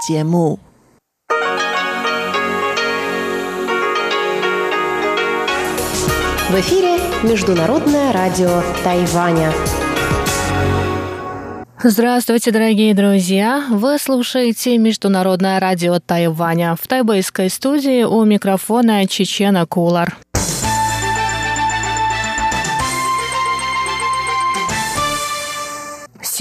节目。В эфире Международное радио Тайваня. Здравствуйте, дорогие друзья! Вы слушаете Международное радио Тайваня. В тайбэйской студии у микрофона Чечена Кулар.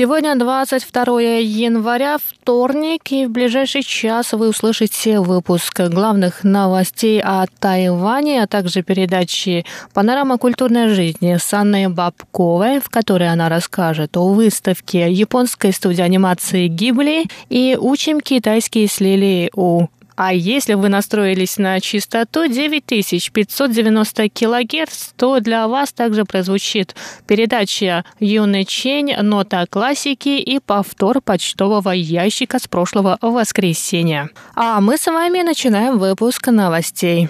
Сегодня 22 января, вторник, и в ближайший час вы услышите выпуск главных новостей о Тайване, а также передачи «Панорама культурной жизни» с Анной Бабковой, в которой она расскажет о выставке японской студии анимации «Гибли» и «Учим китайский с Лилией У». А если вы настроились на частоту 9590 кГц, то для вас также прозвучит передача «Юный Чень», «Нота классики» и повтор почтового ящика с прошлого воскресенья. А мы с вами начинаем выпуск новостей.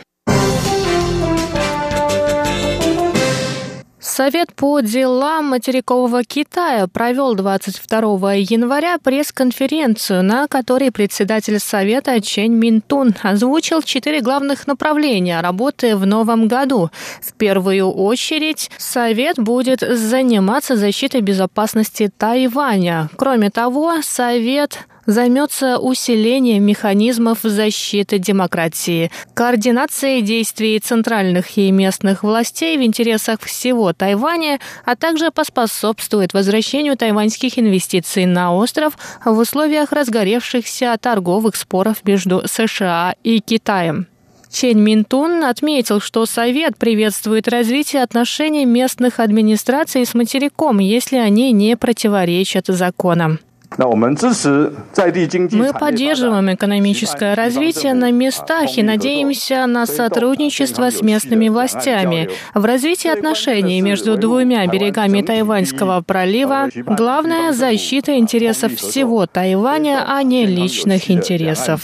Совет по делам материкового Китая провел 22 января пресс-конференцию, на которой председатель Совета Чен Минтун озвучил четыре главных направления работы в новом году. В первую очередь, Совет будет заниматься защитой безопасности Тайваня. Кроме того, Совет займется усилением механизмов защиты демократии, координацией действий центральных и местных властей в интересах всего Тайваня, а также поспособствует возвращению тайваньских инвестиций на остров в условиях разгоревшихся торговых споров между США и Китаем. Чен Минтун отметил, что Совет приветствует развитие отношений местных администраций с материком, если они не противоречат законам. Мы поддерживаем экономическое развитие на местах и надеемся на сотрудничество с местными властями. В развитии отношений между двумя берегами Тайваньского пролива главная защита интересов всего Тайваня, а не личных интересов.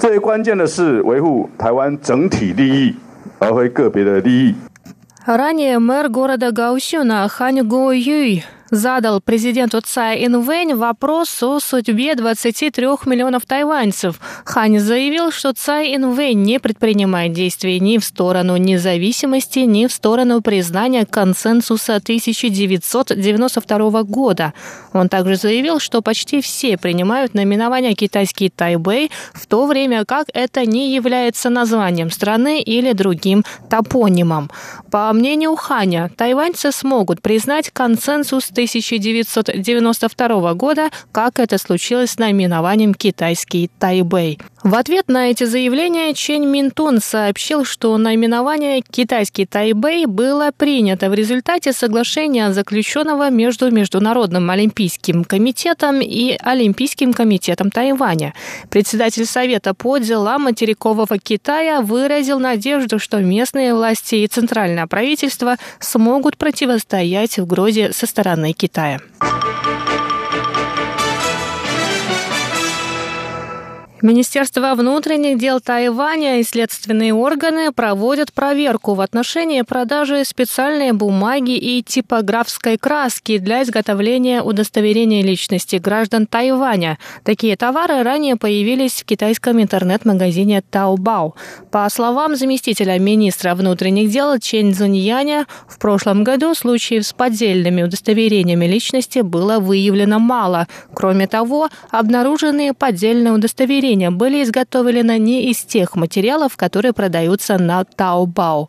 最关键的是维护台湾整体利益，而非个别的利益。Ранее мэр города Гаусюна Хань Го Юй задал президенту Цай Инвэнь вопрос о судьбе 23 миллионов тайваньцев. Хань заявил, что Цай Инвэнь не предпринимает действий ни в сторону независимости, ни в сторону признания консенсуса 1992 года. Он также заявил, что почти все принимают наименование «Китайский Тайбэй», в то время как это не является названием страны или другим топонимом. По мнению Ханя, тайваньцы смогут признать консенсус 1992 года, как это случилось с наименованием «Китайский Тайбэй». В ответ на эти заявления Чен Минтун сообщил, что наименование «Китайский Тайбэй» было принято в результате соглашения, заключенного между Международным Олимпийским комитетом и Олимпийским комитетом Тайваня. Председатель Совета по делам материкового Китая выразил надежду, что местные власти и центральное правительство смогут противостоять угрозе со стороны Китая. Министерство внутренних дел Тайваня и следственные органы проводят проверку в отношении продажи специальной бумаги и типографской краски для изготовления удостоверения личности граждан Тайваня. Такие товары ранее появились в китайском интернет-магазине Taobao. По словам заместителя министра внутренних дел Чен Цзуньяня, в прошлом году случаев с поддельными удостоверениями личности было выявлено мало. Кроме того, обнаруженные поддельные удостоверения удостоверения были изготовлены не из тех материалов, которые продаются на Taobao.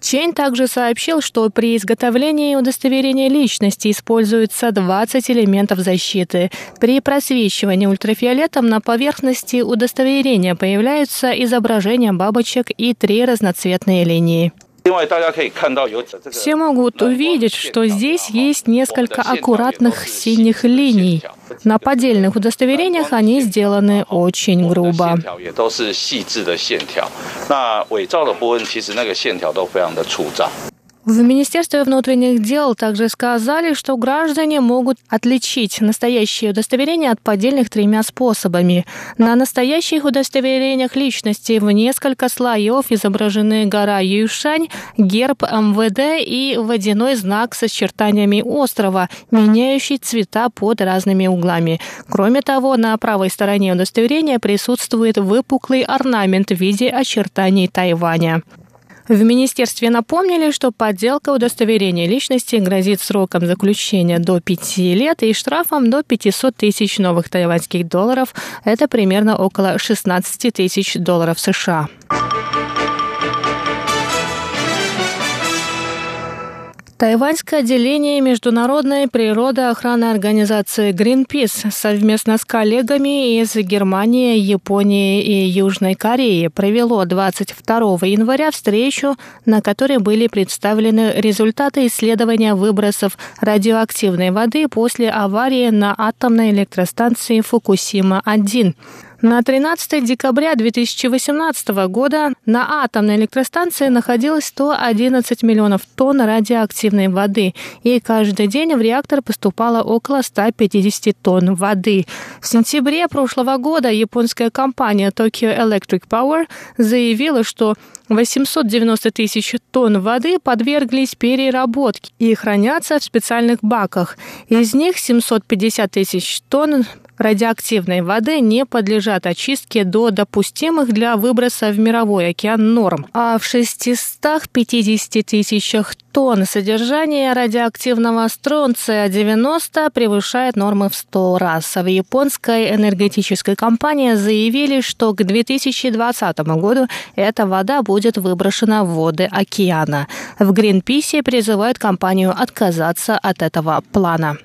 Чейн также сообщил, что при изготовлении удостоверения личности используется 20 элементов защиты. При просвечивании ультрафиолетом на поверхности удостоверения появляются изображения бабочек и три разноцветные линии. Все могут увидеть, что здесь есть несколько аккуратных синих линий. На поддельных удостоверениях они сделаны очень грубо. В Министерстве внутренних дел также сказали, что граждане могут отличить настоящее удостоверение от поддельных тремя способами. На настоящих удостоверениях личности в несколько слоев изображены гора Юшань, герб МВД и водяной знак с очертаниями острова, меняющий цвета под разными углами. Кроме того, на правой стороне удостоверения присутствует выпуклый орнамент в виде очертаний Тайваня. В министерстве напомнили, что подделка удостоверения личности грозит сроком заключения до 5 лет и штрафом до 500 тысяч новых тайваньских долларов. Это примерно около 16 тысяч долларов США. Тайваньское отделение Международной природоохранной организации Greenpeace совместно с коллегами из Германии, Японии и Южной Кореи провело 22 января встречу, на которой были представлены результаты исследования выбросов радиоактивной воды после аварии на атомной электростанции Фукусима-1. На 13 декабря 2018 года на атомной электростанции находилось 111 миллионов тонн радиоактивной воды, и каждый день в реактор поступало около 150 тонн воды. В сентябре прошлого года японская компания Tokyo Electric Power заявила, что 890 тысяч тонн воды подверглись переработке и хранятся в специальных баках. Из них 750 тысяч тонн радиоактивной воды не подлежат очистке до допустимых для выброса в мировой океан норм, а в 650 тысячах тонн содержание радиоактивного стронция-90 превышает нормы в 100 раз. В японской энергетической компании заявили, что к 2020 году эта вода будет выброшена в воды океана. В Гринписе призывают компанию отказаться от этого плана.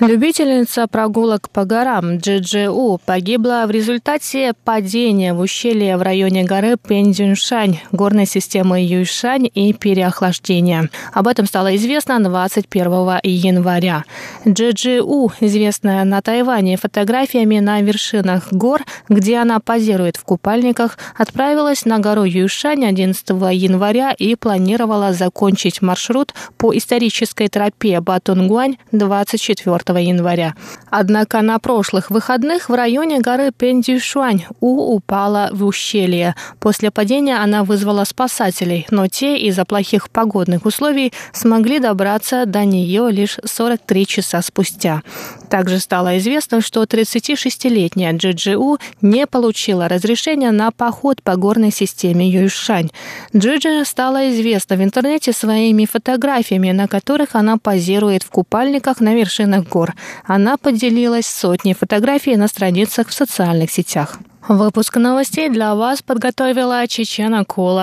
Любительница прогулок по горам Джиджиу погибла в результате падения в ущелье в районе горы Пендюншань, горной системы Юйшань и переохлаждения. Об этом стало известно 21 января. Джиджиу, известная на Тайване фотографиями на вершинах гор, где она позирует в купальниках, отправилась на гору Юйшань 11 января и планировала закончить маршрут по исторической тропе Батунгуань 24 января. Однако на прошлых выходных в районе горы Пендюшуань У упала в ущелье. После падения она вызвала спасателей, но те из-за плохих погодных условий смогли добраться до нее лишь 43 часа спустя. Также стало известно, что 36-летняя Джиджи У не получила разрешения на поход по горной системе Юйшань. Джиджи стала известна в интернете своими фотографиями, на которых она позирует в купальниках на вершинах гор гор. Она поделилась сотней фотографий на страницах в социальных сетях. Выпуск новостей для вас подготовила Чечена Кола.